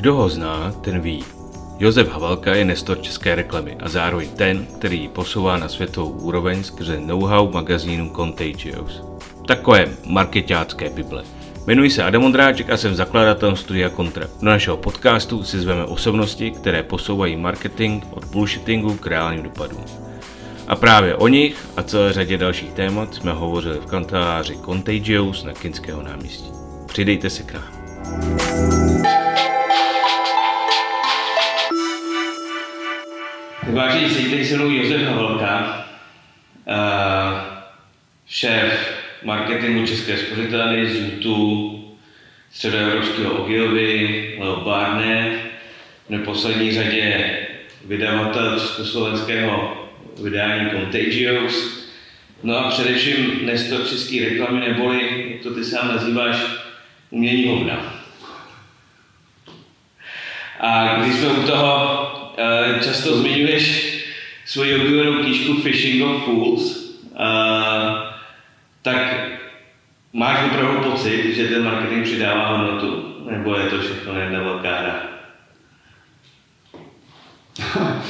Kdo ho zná, ten ví. Josef Havelka je nestor české reklamy a zároveň ten, který ji posouvá na světovou úroveň skrze know-how magazínu Contagious. Takové marketácké bible. Jmenuji se Adam Ondráček a jsem zakladatelem studia Kontra. Do našeho podcastu si zveme osobnosti, které posouvají marketing od bullshittingu k reálným dopadům. A právě o nich a celé řadě dalších témat jsme hovořili v kanceláři Contagious na Kinského náměstí. Přidejte se k nám. Vážení, sejte se mnou Josef Havelka, šéf marketingu České spořitelny, ZUTu, středoevropského Ogilvy, Leo Barne, v neposlední řadě vydavatel československého vydání Contagious, no a především nestor české reklamy, neboli, jak to ty sám nazýváš, umění hovna. A když jsme u toho, eh, často zmiňuješ svoji oblíbenou knížku Fishing of Fools, eh, tak máš opravdu pocit, že ten marketing přidává hodnotu? Nebo je to všechno jedna velká hra?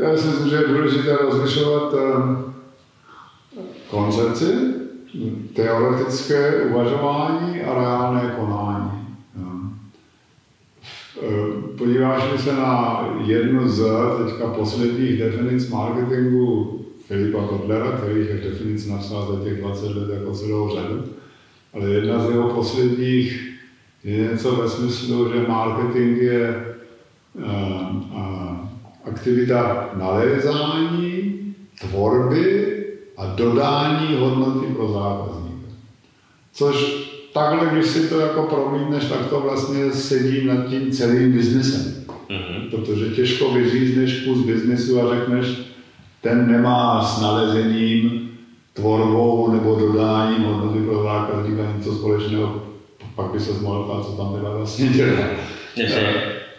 Já si myslím, že je důležité rozlišovat eh, koncepci, teoretické uvažování a reálné konání. Eh, podíváš se na jednu z teďka posledních definic marketingu Filipa Kotlera, který těch definic napsal za těch 20 let jako celou řadu, ale jedna z jeho posledních je něco ve smyslu, že marketing je uh, uh, aktivita nalézání, tvorby a dodání hodnoty pro zákazníka. Což takhle, když si to jako promítneš, tak to vlastně sedí nad tím celým biznesem. Mm-hmm. Protože těžko vyřízneš kus biznesu a řekneš, ten nemá s nalezením, tvorbou nebo dodáním hodnoty pro zákazníka něco společného, pak by se mohl ptát, co tam teda vlastně dělá.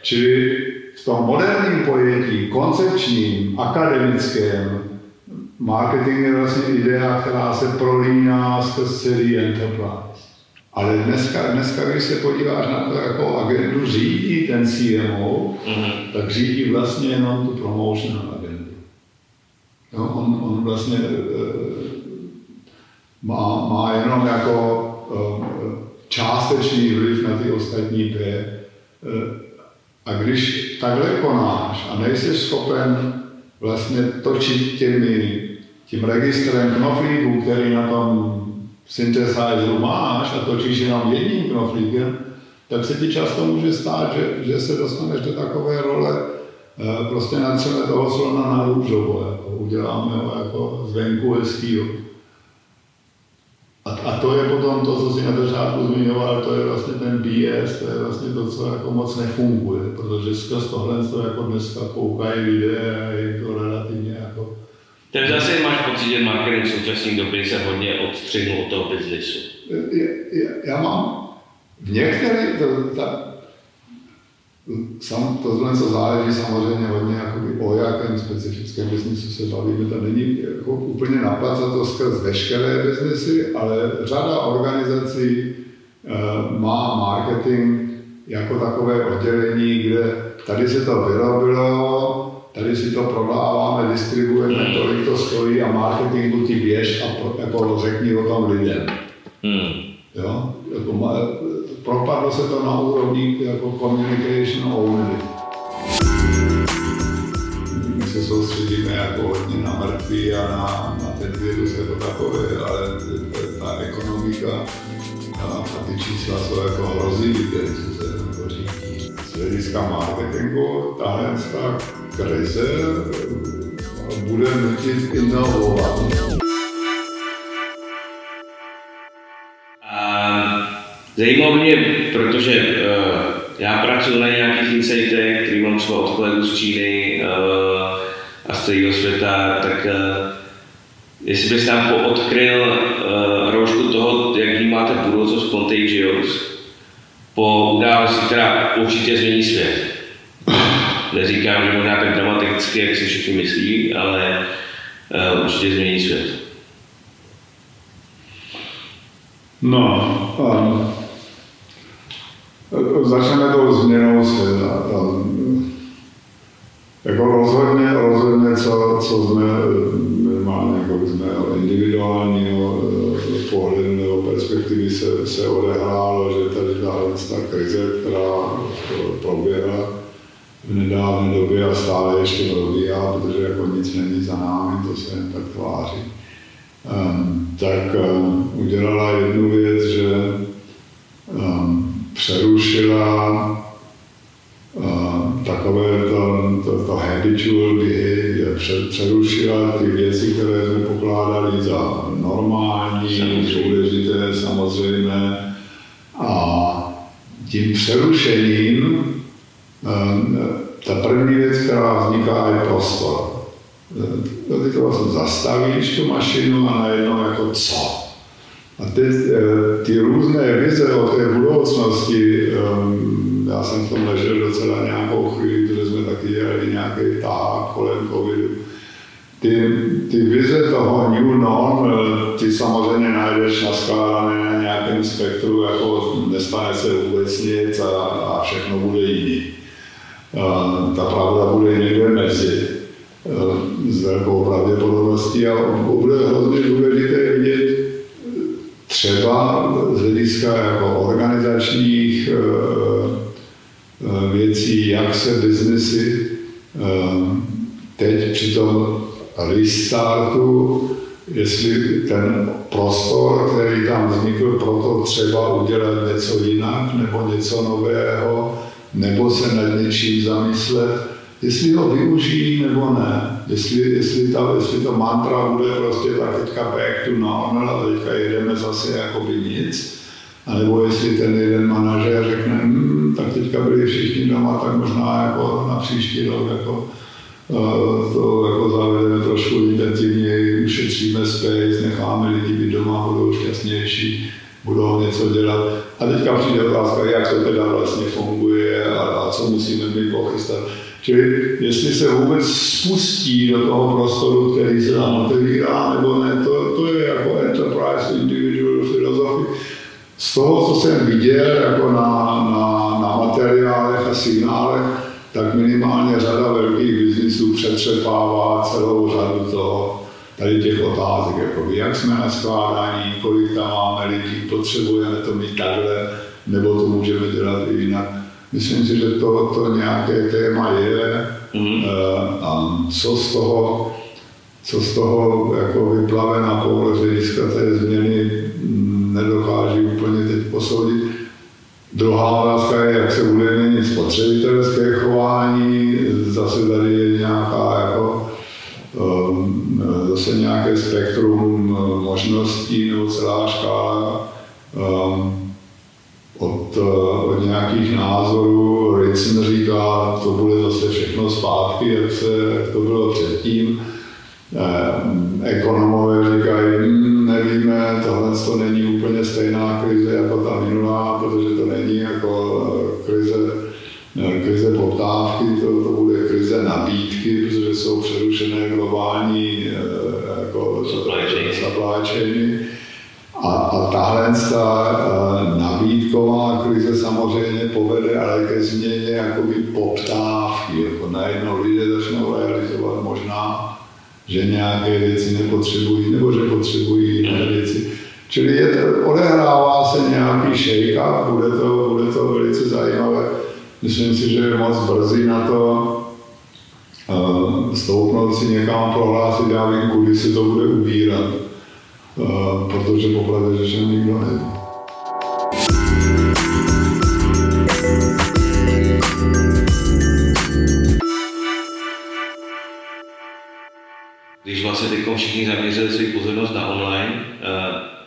Čili v tom moderním pojetí, koncepčním, akademickém, marketing je vlastně idea, která se prolíná skrz celý enterprise. Ale dneska, dneska, když se podíváš na to, jako agendu řídí ten CMO, mm-hmm. tak řídí vlastně jenom tu promotion agendu. Jo, on, on vlastně e, má, má jenom jako e, částečný vliv na ty ostatní dvě. E, a když takhle konáš a nejsi schopen vlastně točit těmi, tím registrem knoflíků, který na tom synthesizeru máš a točíš jenom jedním knoflíkem, tak se ti často může stát, že, že se dostaneš do takové role, eh, prostě natřeme toho slona na růžovo, jako uděláme ho jako zvenku hezkýho. A, a to je potom to, co si na začátku zmiňoval, to je vlastně ten BS, to je vlastně to, co jako moc nefunguje, protože skrz tohle to jako dneska koukají lidé je to relativně takže zase máš pocit, že marketing v současné době se hodně odstřihnul od toho biznesu. Já mám v některých, to, ta, sam, tohle co záleží samozřejmě hodně jakoby, o jakém specifickém biznesu se bavíme. To není jako úplně to skrz veškeré biznesy, ale řada organizací uh, má marketing jako takové oddělení, kde tady se to vyrobilo, tady si to prodáváme, distribuujeme, tolik to stojí a marketingu ty běž a pro, jako řekni o tom lidem. Hmm. Jo? Jako, propadlo se to na úrovni jako communication only. My se soustředíme jako hodně na mrtví a na, na ten virus jako takové, ale ta ekonomika a, a ty čísla jsou jako hrozivé, které se jako. Z hlediska marketingu tahle krize bude nutit inovovat. Zajímalo mě, protože uh, já pracuji na nějakých insightech, který mám třeba od kolegů z Číny uh, a z celého světa, tak uh, jestli bys nám odkryl uh, roušku toho, jak vnímáte budoucnost Contagious po události, která určitě změní svět. Neříkám, že možná tak dramaticky, jak si všichni myslí, ale uh, určitě změní svět. No, um, Začneme tou změnou světa. Jako rozhodně, rozhodně, co, co jsme minimálně jako jsme individuálního eh, pohledu nebo perspektivy se, se odehrálo, že tady ta krize, která proběhla v nedávné době a stále ještě probíhá, protože jako nic není za námi, to se jen tak tváří, um, tak um, udělala jednu věc, že um, přerušila takové to, to, to habitual behavior, přerušila ty věci, které jsme pokládali za normální, důležité, samozřejmé. A tím přerušením ta první věc, která vzniká, je prostor. Ty to vlastně zastavíš tu mašinu a najednou jako co? A teď eh, ty různé vize o té budoucnosti, ehm, já jsem v tom ležel docela nějakou chvíli, protože jsme taky dělali nějaký táh kolem covidu. Ty, ty vize toho new normal, ty samozřejmě najdeš naskládané na nějakém spektru, jako nestane se vůbec nic a, a všechno bude jiný. Ta pravda bude někde mezi eh, s velkou pravděpodobností a bude hrozně důležité vidět, třeba z hlediska jako organizačních eh, eh, věcí, jak se biznesy eh, teď při tom restartu, jestli ten prostor, který tam vznikl, proto třeba udělat něco jinak nebo něco nového, nebo se nad něčím zamyslet, jestli ho využijí nebo ne, jestli, jestli, ta, jestli to mantra bude prostě tak teďka back to normal a teďka jedeme zase jako by nic, anebo jestli ten jeden manažer řekne, hm, tak teďka byli všichni doma, tak možná jako na příští rok jako, uh, to jako zavedeme trošku intenzivněji, ušetříme space, necháme lidi být doma, budou šťastnější, budou něco dělat. A teďka přijde otázka, jak to teda vlastně funguje a, a co musíme my pochystat. Čili jestli se vůbec spustí do toho prostoru, který se nám otevírá, nebo ne, to, to je jako enterprise individual philosophy. Z toho, co jsem viděl jako na, na, na materiálech a signálech, tak minimálně řada velkých biznisů přetřepává celou řadu toho, tady těch otázek, jako jak jsme na skládání, kolik tam máme lidí, potřebujeme to mít takhle, nebo to můžeme dělat i jinak. Myslím si, že to, to nějaké téma je mm. a co z toho, co z toho jako vyplave na pohled hlediska té změny mm, nedokáží úplně teď posoudit. Druhá otázka je, jak se bude měnit spotřebitelské chování. Nějaké spektrum možností nebo celá škála nějaké věci nepotřebují, nebo že potřebují jiné věci. Čili je to, odehrává se nějaký shake a bude to, bude to velice zajímavé. Myslím si, že je moc brzy na to uh, stoupnout si někam prohlásit, já vím, kudy se to bude ubírat protože popravdě řečeno nikdo neví. Vlastně teď všichni zaměřili svou pozornost na online,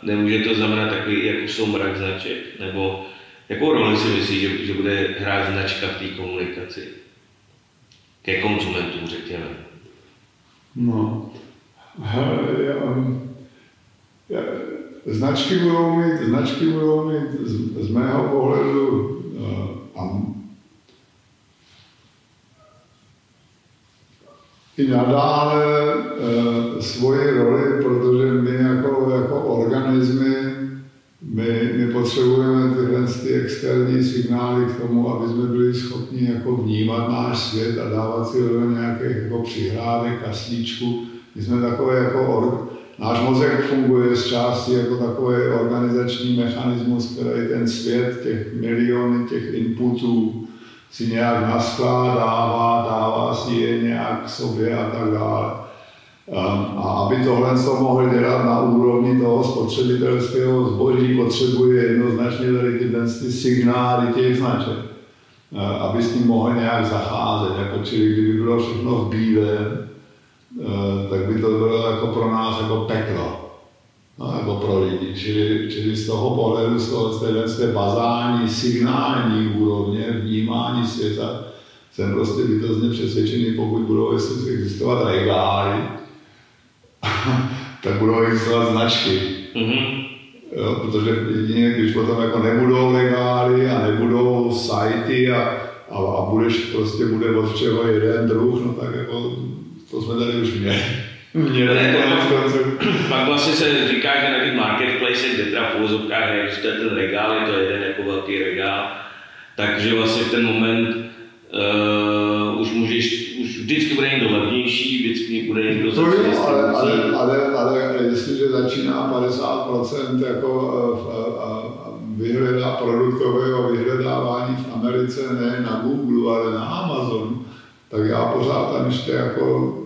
nemůže to znamenat takový jako soumrak značek, nebo jakou roli si myslíš, že, že bude hrát značka v té komunikaci? Ke konzumentům, řekněme. No, hele, já, Značky budou mít, značky budou mít z, z mého pohledu uh, a i nadále uh, svoji roli, protože my jako, jako organismy, my, my potřebujeme tyhle ty externí signály k tomu, aby jsme byli schopni jako vnímat náš svět a dávat si do nějakých jako přihrádek, kaslíčku. My jsme takové jako or, náš mozek funguje z části jako takový organizační mechanismus, který ten svět, těch miliony těch inputů si nějak naskládává, dává si je nějak sobě a tak dále. A aby tohle to mohl dělat na úrovni toho spotřebitelského zboží, potřebuje jednoznačně tady ty, ty signály těch značek, aby s tím mohl nějak zacházet. Jako, čili kdyby bylo všechno v bílém, tak by to bylo jako pro nás jako peklo. No, jako pro lidi. Čili, čili z toho pohledu, z, toho, z té, z té bazální, signální úrovně vnímání světa, jsem prostě bytostně přesvědčený, pokud budou existovat regály, tak budou existovat značky. Mm-hmm. Jo, protože jedině, když potom jako nebudou regály a nebudou sajty a, a, a budeš, prostě bude od všeho jeden druh, no tak jako to jsme tady už měli. Měli Pak vlastně se říká, že na těch marketplace, kde teda v úvozovkách neexistuje ten regál, je to jeden jako velký regál, takže vlastně v ten moment uh, už můžeš, už vždycky bude někdo levnější, vždycky bude někdo to je, ale, ale, ale, ale, jestliže začíná 50% jako uh, vyhledá produktového vyhledávání v Americe, ne na Google, ale na Amazon, tak já pořád tam ještě jako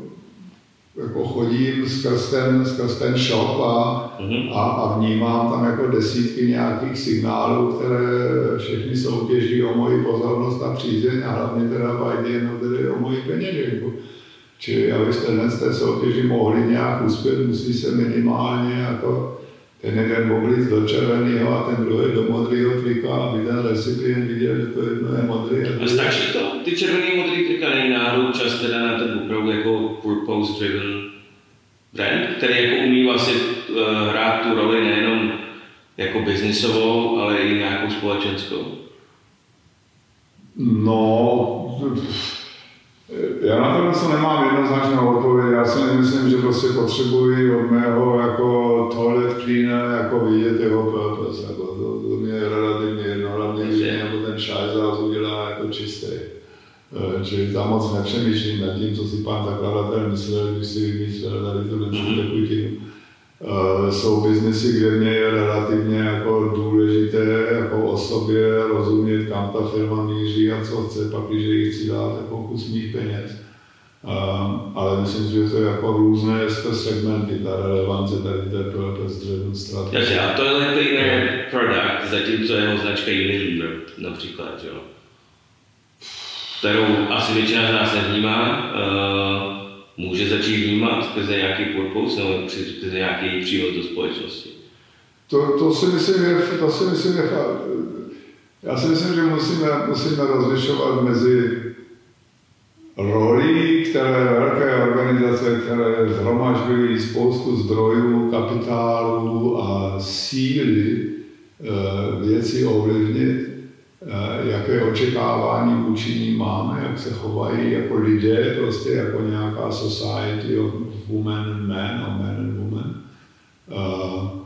jako chodím skrz ten, skrz ten shop a, mm-hmm. a, a vnímám tam jako desítky nějakých signálů, které všechny soutěží o moji pozornost a přízeň a hlavně teda vajde jenom tedy o moji peněženku. Čili abyste dnes té soutěži mohli nějak uspět, musí se minimálně jako ten jeden oblic do červeného a ten druhý do modrého trika, aby ten recipient viděl, že to jedno je modrý. A stačí to? Ty červený modrý trika není náhodou čas teda na ten opravdu jako purpose driven brand, který jako umí vlastně uh, hrát tu roli nejenom jako biznisovou, ale i nějakou společenskou. No, já na to něco nemám jednoznačnou odpověď. Já si nemyslím, že prostě potřebuji od mého jako toilet cleaner jako vidět jeho purpose. Jako to, to mě je relativně jedno, hlavně když nebo ten šajzás udělá jako čistý. Eh, čili tam moc nepřemýšlím nad tím, co si pan zakladatel myslel, když si vymyslel tady tuhle mm-hmm. tekutinu. Jsou biznesy, kde mě je relativně jako důležité jako osobě rozumět, kam ta firma míří a co chce, pak když jí chci dát jako kus mých peněz. Ale myslím, že to je jako různé segmenty, ta relevance tady té driven strategie. Takže a to je jiný produkt, zatímco jeho značka Unilever například, jo? kterou asi většina z nás nevnímá. Uh, může začít vnímat skrze nějaký purpose nebo skrze nějaký přínos do společnosti? To, to si myslím, je, to si myslím, je, já si myslím, že musíme, musíme rozlišovat mezi roli, které velké organizace, které zhromažďují spoustu zdrojů, kapitálu a síly eh, věci ovlivnit jaké očekávání vůči ní máme, jak se chovají jako lidé, prostě jako nějaká society of women and men, or men and women. Eh,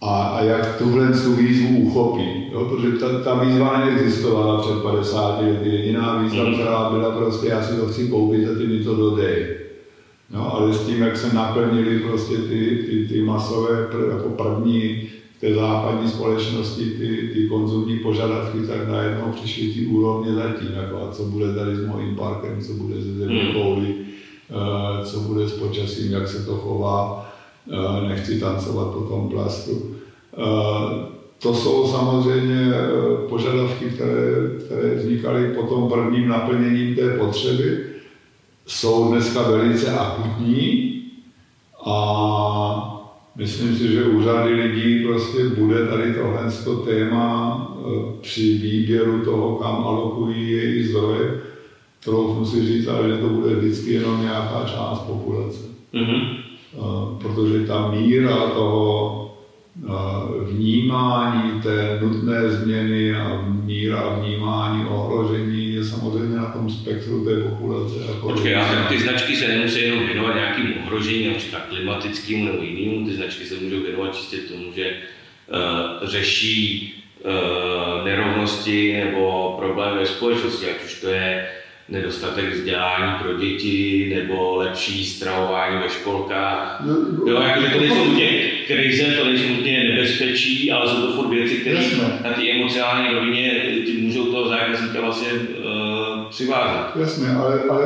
a, a jak tuhle tu výzvu uchopí. Jo? Protože ta, ta výzva neexistovala před 50 lety. Jediná výzva, mm. která byla prostě, já si to chci koupit a ty mi to dodej. No, ale s tím, jak se naplnili prostě ty, ty, ty masové jako první té západní společnosti ty, ty konzumní požadavky, tak najednou přišly ty úrovně zatím, jako a co bude tady s mojím parkem, co bude se země hmm. kouli, uh, co bude s počasím, jak se to chová, uh, nechci tancovat po tom plastu. Uh, to jsou samozřejmě požadavky, které, které vznikaly po tom prvním naplněním té potřeby, jsou dneska velice akutní a Myslím si, že úřady lidí prostě bude tady tohle téma e, při výběru toho, kam alokují jejich zdroje, kterou si říct, ale že to bude vždycky jenom nějaká část populace. Mm-hmm. Protože ta míra toho vnímání té nutné změny a míra vnímání ohrožení samozřejmě na tom spektru té populace. Jako Počkej, a ty značky se nemusí jenom věnovat nějakým ohrožení, například klimatickým nebo jinému, ty značky se můžou věnovat čistě tomu, že uh, řeší uh, nerovnosti nebo problémy ve společnosti, ať už to je nedostatek vzdělání pro děti nebo lepší stravování ve školkách. No, no, jo, jako, to nejsou nutně krize, to nejsou nutně nebezpečí, ale jsou to furt věci, které na té emocionální rovině ty můžou toho zákazníka vlastně uh, přivázat. Jasně, ale, ale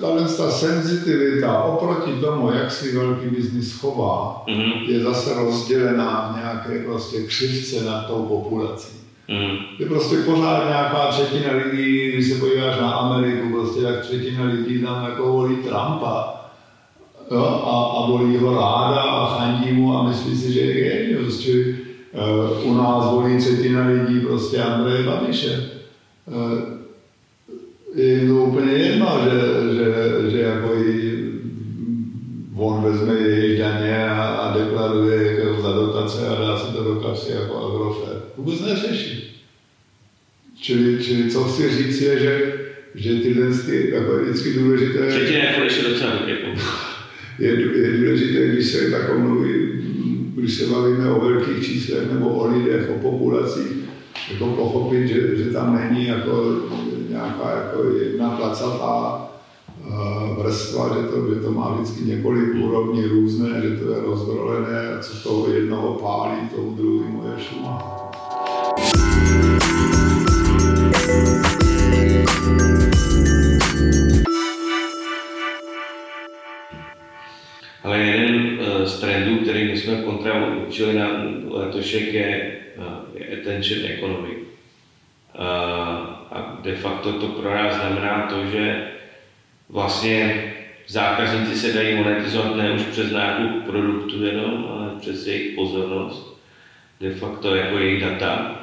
tahle ta senzitivita oproti tomu, jak si velký biznis chová, mm-hmm. je zase rozdělená v nějaké prostě křivce nad tou populací. Mm. Je prostě pořád nějaká třetina lidí, když se podíváš na Ameriku, prostě tak třetina lidí tam jako volí Trumpa. Jo, a, a volí ho ráda a fandí mu a myslí si, že je genius. Čili uh, u nás volí třetina lidí prostě Andreje Babiše. Uh, je to úplně jedno, že, že, že jako i on vezme jejich daně a, a deklaruje jako dotace a dá si to do kapsy jako Agrofert. Vůbec neřeší. Čili, čili co chci říct je, že, že tyhle ty, jako vždycky důležité... Třetí je docela je, je důležité, když se tak mluví, když se bavíme o velkých číslech nebo o lidech, o populacích, jako pochopit, že, že tam není jako nějaká jako jedna placatá uh, vrstva, že to, že to má vždycky několik úrovní různé, že to je rozdrolené a co toho jednoho pálí, tomu druhému je šumá. Ale jeden eh, z trendů, který my jsme v Kontravu učili na letošek, je, eh, attention economy. Eh, a de facto to pro nás znamená to, že vlastně zákazníci se dají monetizovat ne už přes nákup produktu jenom, ale přes jejich pozornost, de facto jako jejich data.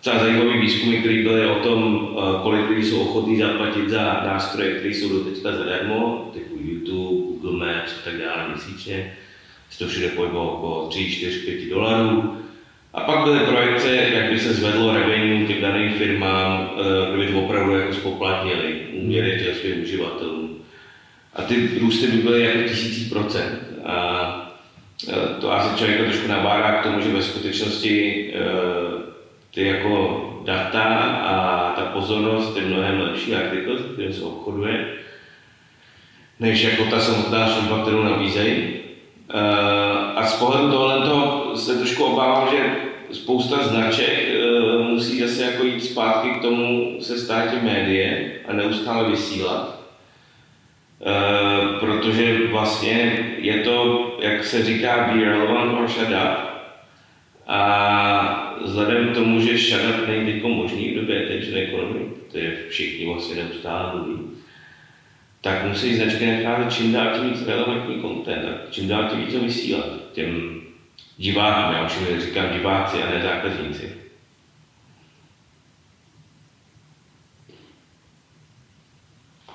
Třeba zajímavý výzkumy, které byly o tom, kolik lidí jsou ochotní zaplatit za nástroje, které jsou do teďka zadarmo, typu YouTube, Google Maps a tak dále měsíčně. Se to všude pohybovalo okolo 3, 4, 5 dolarů. A pak byly projekce, jak by se zvedlo revenue těch daným firmám, eh, kdyby to opravdu jako spoplatnili úměry těch svých uživatelů. A ty růsty by byly jako tisící procent. A eh, to asi člověk trošku nabádá k tomu, že ve skutečnosti eh, ty jako data a ta pozornost je mnohem lepší artikl, kterým se obchoduje než jako ta samotná služba, kterou nabízejí. A z pohledu tohle se trošku obávám, že spousta značek eh, musí zase jako jít zpátky k tomu se stát médie a neustále vysílat. Eh, protože vlastně je to, jak se říká, be relevant or shut up. A vzhledem k tomu, že shut up není teď možný v době attention economy, protože všichni vlastně neustále mluví, tak musí značky nacházet čím dál tím víc relevantní content a čím dál tím víc vysílat těm divákům, já už říkám diváci a ne zákazníci.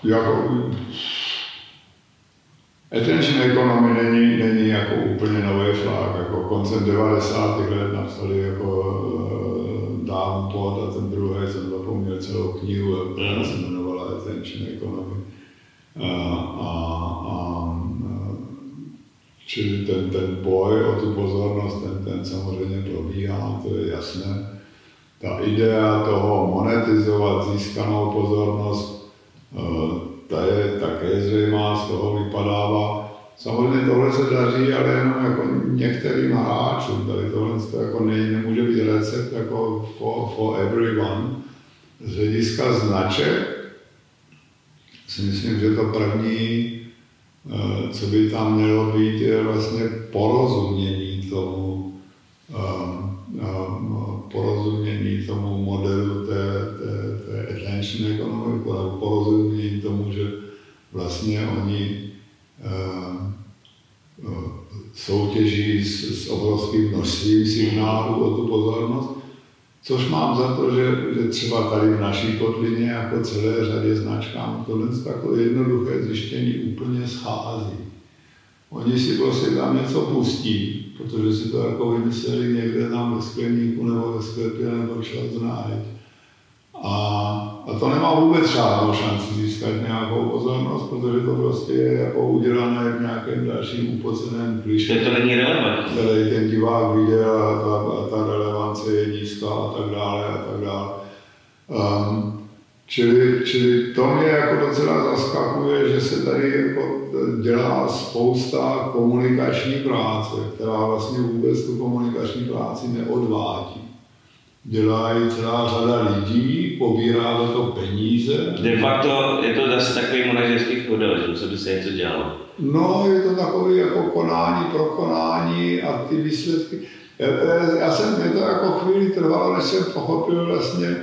Jako, attention economy není, není jako úplně nový flák, jako koncem 90. let napsali jako uh, Downpod a ten druhý jsem zapomněl celou knihu, která se jmenovala Attention Economy a, a, a čili ten, ten boj o tu pozornost, ten, ten samozřejmě probíhá, to je jasné. Ta idea toho monetizovat získanou pozornost, e, ta je také zřejmá, z toho vypadává. Samozřejmě tohle se daří, ale jenom jako některým hráčům. Tady tohle to jako ne, nemůže být recept jako for, for everyone. Z hlediska značek si myslím, že to první, eh, co by tam mělo být, je vlastně porozumění tomu, eh, eh, porozumění tomu modelu té, té, té attention economy, porozumění tomu, že vlastně oni soutěží s, s obrovským množstvím signálů o tu pozornost Což mám za to, že, že třeba tady v naší kotlině, jako celé řadě značkám, tohle takové jednoduché zjištění úplně schází. Oni si prostě tam něco pustí, protože si to jako vymysleli někde tam ve skleníku nebo ve sklepě nebo šel znát. A, a to nemá vůbec žádnou šanci získat nějakou pozornost, protože to prostě je jako udělané v nějakém dalším upoceném kliše. To není relevantní. Celý ten divák viděl a ta, a ta relevance je nízká a tak dále a tak dále. Um, čili, čili to mě jako docela zaskakuje, že se tady jako dělá spousta komunikační práce, která vlastně vůbec tu komunikační práci neodvádí dělají celá řada lidí, pobírá za to peníze. De facto je to zase takový manažerský feudalismus, co by se něco dělalo. No, je to takový jako konání pro konání a ty výsledky. Já, já jsem, mě to jako chvíli trvalo, než jsem pochopil vlastně,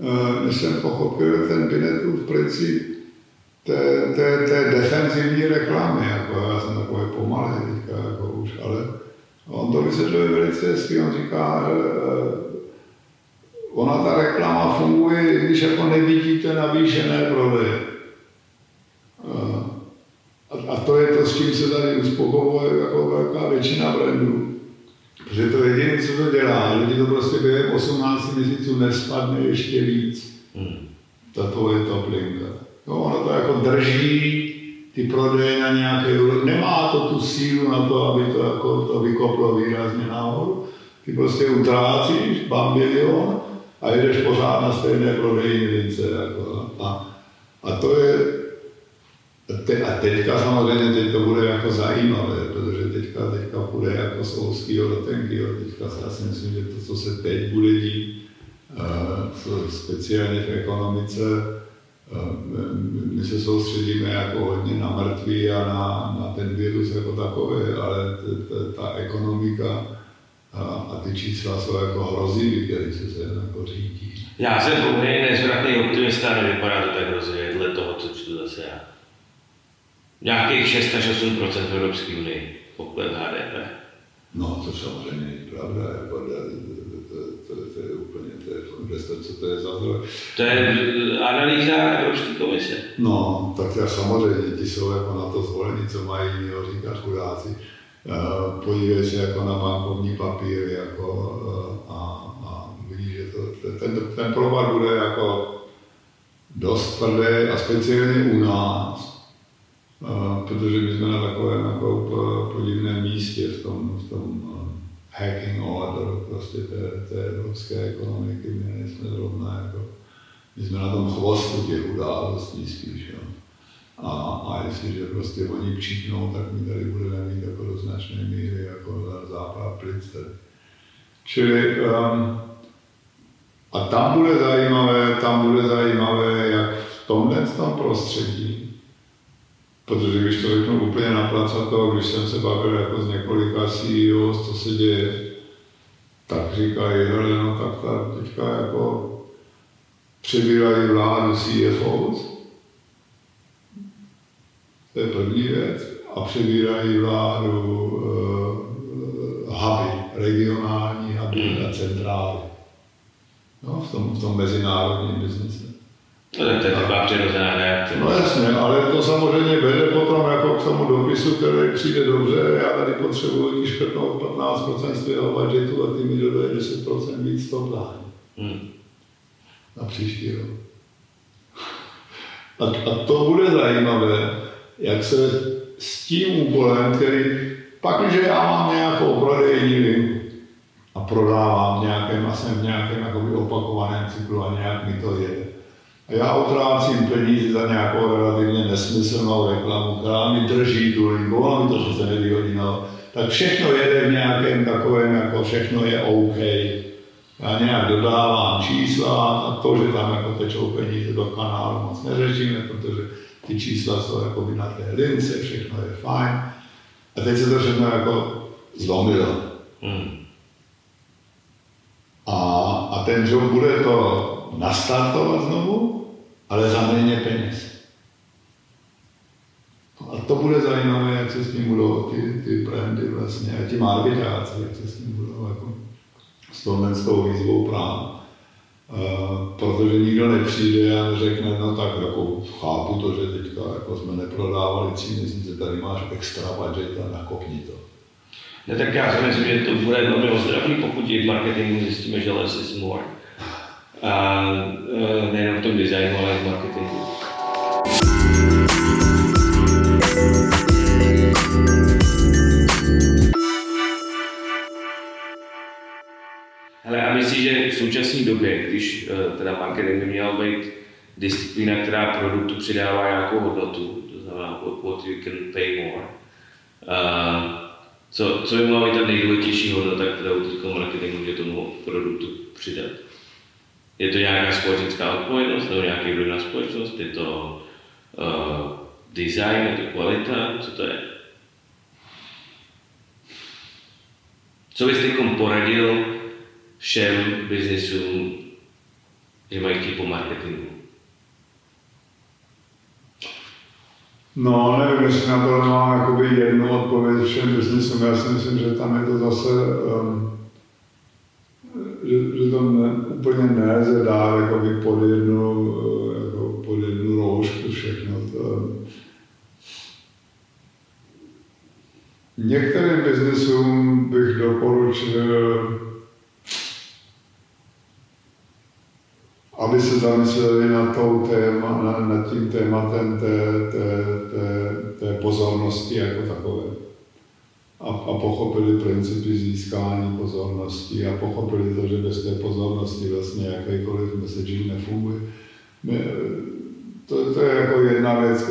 eh, než jsem pochopil ten Binetův princip té, té, té defenzivní reklamy, jako já jsem takový pomalý teďka, jako už, ale on to vysvětluje velice hezky, on říká, že Ona ta reklama funguje, když jako nevidíte navýšené prodeje. A, a to je to, s čím se tady uspokojuje jako velká většina brandů. Protože to jediné, co to dělá, lidi to prostě během 18 měsíců nespadne ještě víc. Hmm. Tato je toplinka. No, ono to jako drží ty prodeje na nějaké úrovni. Nemá to tu sílu na to, aby to, jako, to vykoplo výrazně nahoru. Ty prostě utrácíš bambilion a jedeš pořád na stejné prodejní lince. Jako, a, a to je, te, a teďka samozřejmě teď to bude jako zajímavé, protože teďka, teďka půjde jako z Olskýho do Tenkýho, teďka já si myslím, že to, co se teď bude dít, uh, speciálně v ekonomice, uh, my se soustředíme jako hodně na mrtví a na, na ten virus jako takový, ale ta ekonomika a, a ty čísla jsou jako hrozivý, když se se jako řídí. Já jsem poměrně nezvratný optimista, nevypadá to tak hrozivě dle toho, co čtu zase já. Nějakých 6 až 8 v Evropské unii, pokles HDP. No, to samozřejmě není pravda, jako, to, to, to, to, je úplně, to je, co to je za zdroj. To je analýza Evropské komise. No, tak já samozřejmě, ti jsou jako na to zvolení, co mají jiného říkat chudáci. Eh, podívej se jako na bankovní papír jako, eh, a, a vidíš, že to, ten, ten propad bude jako dost tvrdý a speciálně u nás, eh, protože my jsme na takovém jako podivném místě v tom, v tom hacking order prostě té, té evropské ekonomiky, my nejsme zrovna jako, my jsme na tom chvostu těch událostí spíš. Jo. A, a jestliže prostě oni křiknou, tak my tady budeme mít jako do značné míry jako západ plice. Čili um, a tam bude zajímavé, tam bude zajímavé, jak v tomhle tom prostředí, protože když to řeknu úplně na to, když jsem se bavil jako s několika CEO, co se děje, tak říkají, hele, no tak ta teďka jako přebírají vládu CFOs, to je první věc. A přebírají vládu uh, huby, regionální huby a centrály. No, v, tom, v tom mezinárodním biznise. No, to je taková přirozená reakce. No jasně, ale to samozřejmě vede potom jako k tomu dopisu, který přijde dobře, já tady potřebuji ti škrtnout 15% svého budgetu a ty mi dodají 10% víc top line. Hmm. Na příští rok. A, a to bude zajímavé, jak se s tím úkolem, který pak, když já mám nějakou prodejní linku a prodávám nějakém, a jsem v nějakém jakoby opakovaném cyklu a nějak mi to jede. A já utrácím peníze za nějakou relativně nesmyslnou reklamu, která mi drží tu linku, ona mi to se nevyhodí, no. tak všechno jede v nějakém takovém, jako všechno je OK. Já nějak dodávám čísla a to, že tam jako tečou peníze do kanálu, moc neřešíme, protože ty čísla jsou jako na té lince, všechno je fajn. A teď se to všechno jako zlomilo. Hmm. A, a ten job bude to nastartovat znovu, ale za méně peněz. A to bude zajímavé, jak se s tím budou ty, ty brandy vlastně, a ti marketáci, jak se s tím budou jako s tou, s tou výzvou právě. Protože nikdo nepřijde a řekne, no tak jako chápu to, že teďka jako jsme neprodávali měsíce, tady máš extra budget a nakopni to. Ne, tak já si myslím, že to bude velmi ozdravný, pokud v marketingu zjistíme, že less is more. A e, nejenom v tom designu, ale v marketingu. Současné době, když e, teda marketing by měl být disciplína, která produktu přidává nějakou hodnotu, to znamená what you can pay more, uh, co, co by mohla být ta nejdůležitější hodnota, kterou teď marketing může tomu produktu přidat? Je to nějaká společenská odpovědnost nebo nějaký vliv na společnost? Je to uh, design, je to kvalita? Co to je? Co bys teď poradil všem biznisům, že mají po marketingu? No, nevím, jestli na to mám jakoby jednu odpověď všem biznisům. Já si myslím, že tam je to zase, um, že, že to ne, úplně nelze dát jakoby pod jednu, jako pod jednu roušku všechno. To, Některým biznisům bych doporučil aby se zamysleli nad, tou téma, nad tím tématem té, té, té, té pozornosti jako takové. A, a pochopili principy získání pozornosti a pochopili to, že bez té pozornosti vlastně jakýkoliv messaging nefunguje. To, to je jako jedna věc,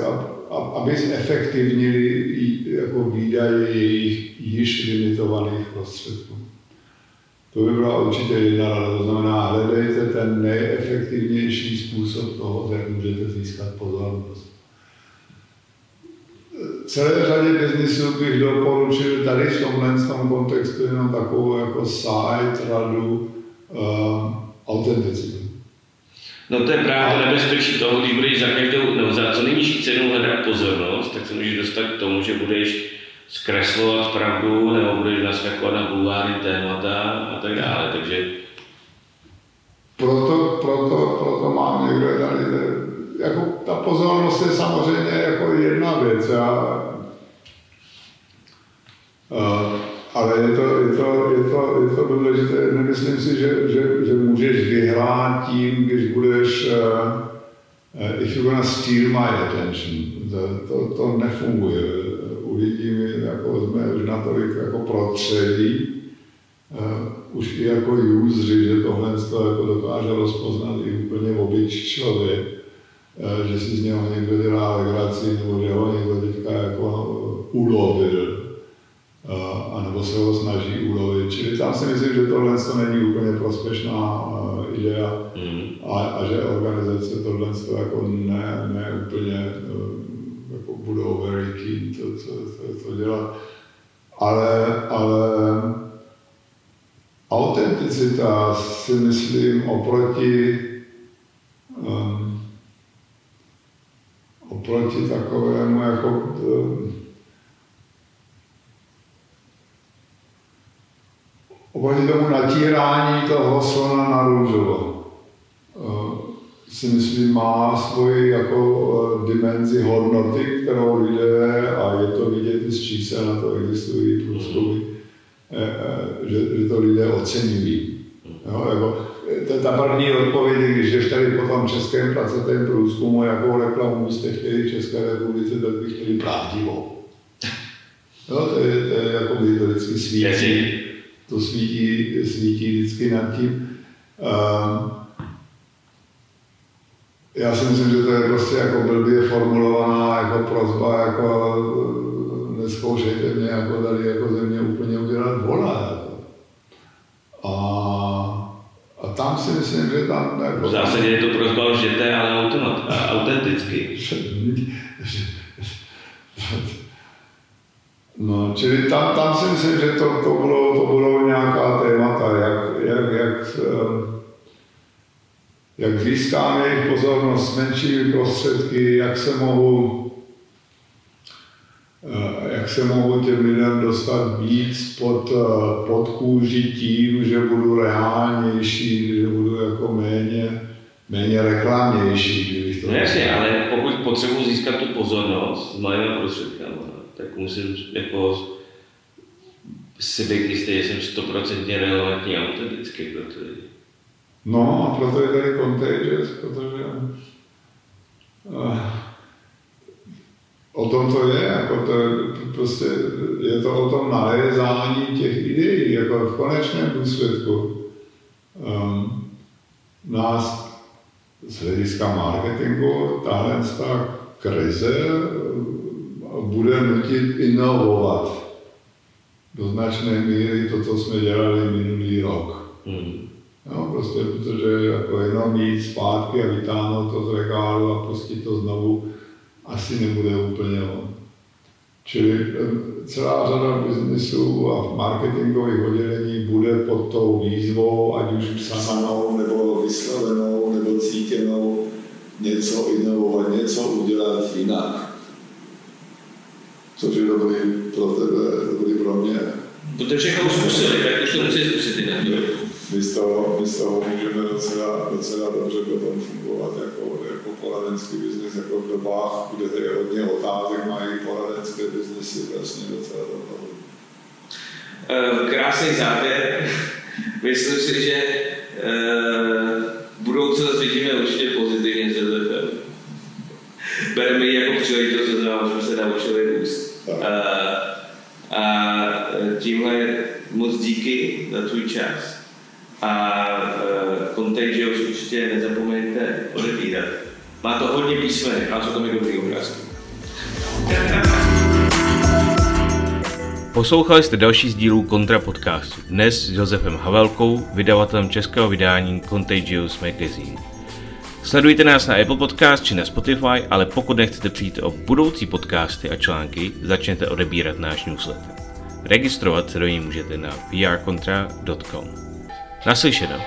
aby zefektivnili jako výdaje jejich již limitovaných prostředků. To by byla určitě jedna rada, to znamená, hledejte ten nejefektivnější způsob toho, jak můžete získat pozornost. Celé řadě biznisů bych doporučil tady v tomhle tom kontextu jenom takovou jako side radu uh, autenticitu. No to je právě nebezpečí toho, když budeš za každou, nebo za co nejnižší cenu hledat pozornost, tak se můžeš dostat k tomu, že budeš zkreslovat pravdu nebo budeš naskakovat na bulvární témata a tak dále. Takže proto, proto, proto mám někdo tady, jako ta pozornost je samozřejmě jako jedna věc, já, ale je to, je to, je to, je to důležité, nemyslím si, že, že, že můžeš vyhrát tím, když budeš uh, if you're gonna steal my attention, to, to, to nefunguje u lidí jako jsme už natolik jako protřelí, uh, už i jako usery, že tohle to jako dokáže rozpoznat i úplně obyč člověk, uh, že si z něho někdo dělá legraci, nebo že ho někdo teďka jako ulovil, uh, anebo se ho snaží ulovit. Čili tam si myslím, že tohle to není úplně prospěšná uh, idea mm. a, a že organizace tohle to jako ne, ne úplně uh, budou keen to, to, to, to dělat. Ale, ale autenticita si myslím oproti um, oproti takovému jako um, oproti tomu natírání toho slona na růžovo. Uh, si myslím, má svoji jako eh, dimenzi hodnoty, kterou lidé, a je to vidět i z čísel, na to existují průzkumy, eh, eh, že, že to lidé oceňují. Jo, jako, ta první odpověď, když jdeš tady po tom českém placatém průzkumu, jakou reklamu byste chtěli v České republice, tak bych chtěli pravdivou. Jo, to je, to je jako by to vždycky svítí. To svítí, svítí vždycky nad tím. Um, já si myslím, že to je prostě jako blbě formulovaná jako prozba, jako neskoušejte mě jako tady jako země úplně udělat vola. A, a tam si myslím, že tam... Jako, v zásadě je to prozba lžete, ale autenticky. No, čili tam, tam si myslím, že to, to, bylo, to bylo nějaká témata, jak, jak, jak jak získám jejich pozornost s menšími prostředky, jak se mohu, eh, jak se mohu těm lidem dostat víc pod, eh, pod kůži tím, že budu reálnější, že budu jako méně, méně reklámnější. To no jasně, ale pokud potřebuji získat tu pozornost s malými prostředkami, tak musím jako si být jistý, že jsem stoprocentně relevantní a autentický pro ty lidi. No a proto je tady Contagious, protože uh, o tom to je, jako to, prostě je to o tom nalézání těch ideí, jako v konečném důsledku um, nás z hlediska marketingu tahle ta krize bude nutit inovovat do značné míry to, co jsme dělali minulý rok. Hmm. No, prostě protože jako jenom jít zpátky a vytáhnout to z regálu a pustit to znovu asi nebude úplně on. Čili celá řada biznisů a marketingových oddělení bude pod tou výzvou, ať už psanou, nebo vyslovenou, nebo cítěnou, něco inovovat, něco udělat jinak. Což je dobrý pro tebe, dobrý pro mě. Protože ho zkusili, tak to musí zkusit jinak. My z toho, my z toho můžeme docela, docela dobře potom fungovat jako, jako poradenský biznis, jako v dobách, kde je hodně otázek, mají poradenské biznesy vlastně docela dobro. Ehm, krásný závěr. Myslím si, že Poslouchali jste další z dílů Kontra podcastu. Dnes s Josefem Havelkou, vydavatelem českého vydání Contagious Magazine. Sledujte nás na Apple Podcast či na Spotify, ale pokud nechcete přijít o budoucí podcasty a články, začněte odebírat náš newsletter. Registrovat se do ní můžete na vrcontra.com. Naslyšenou.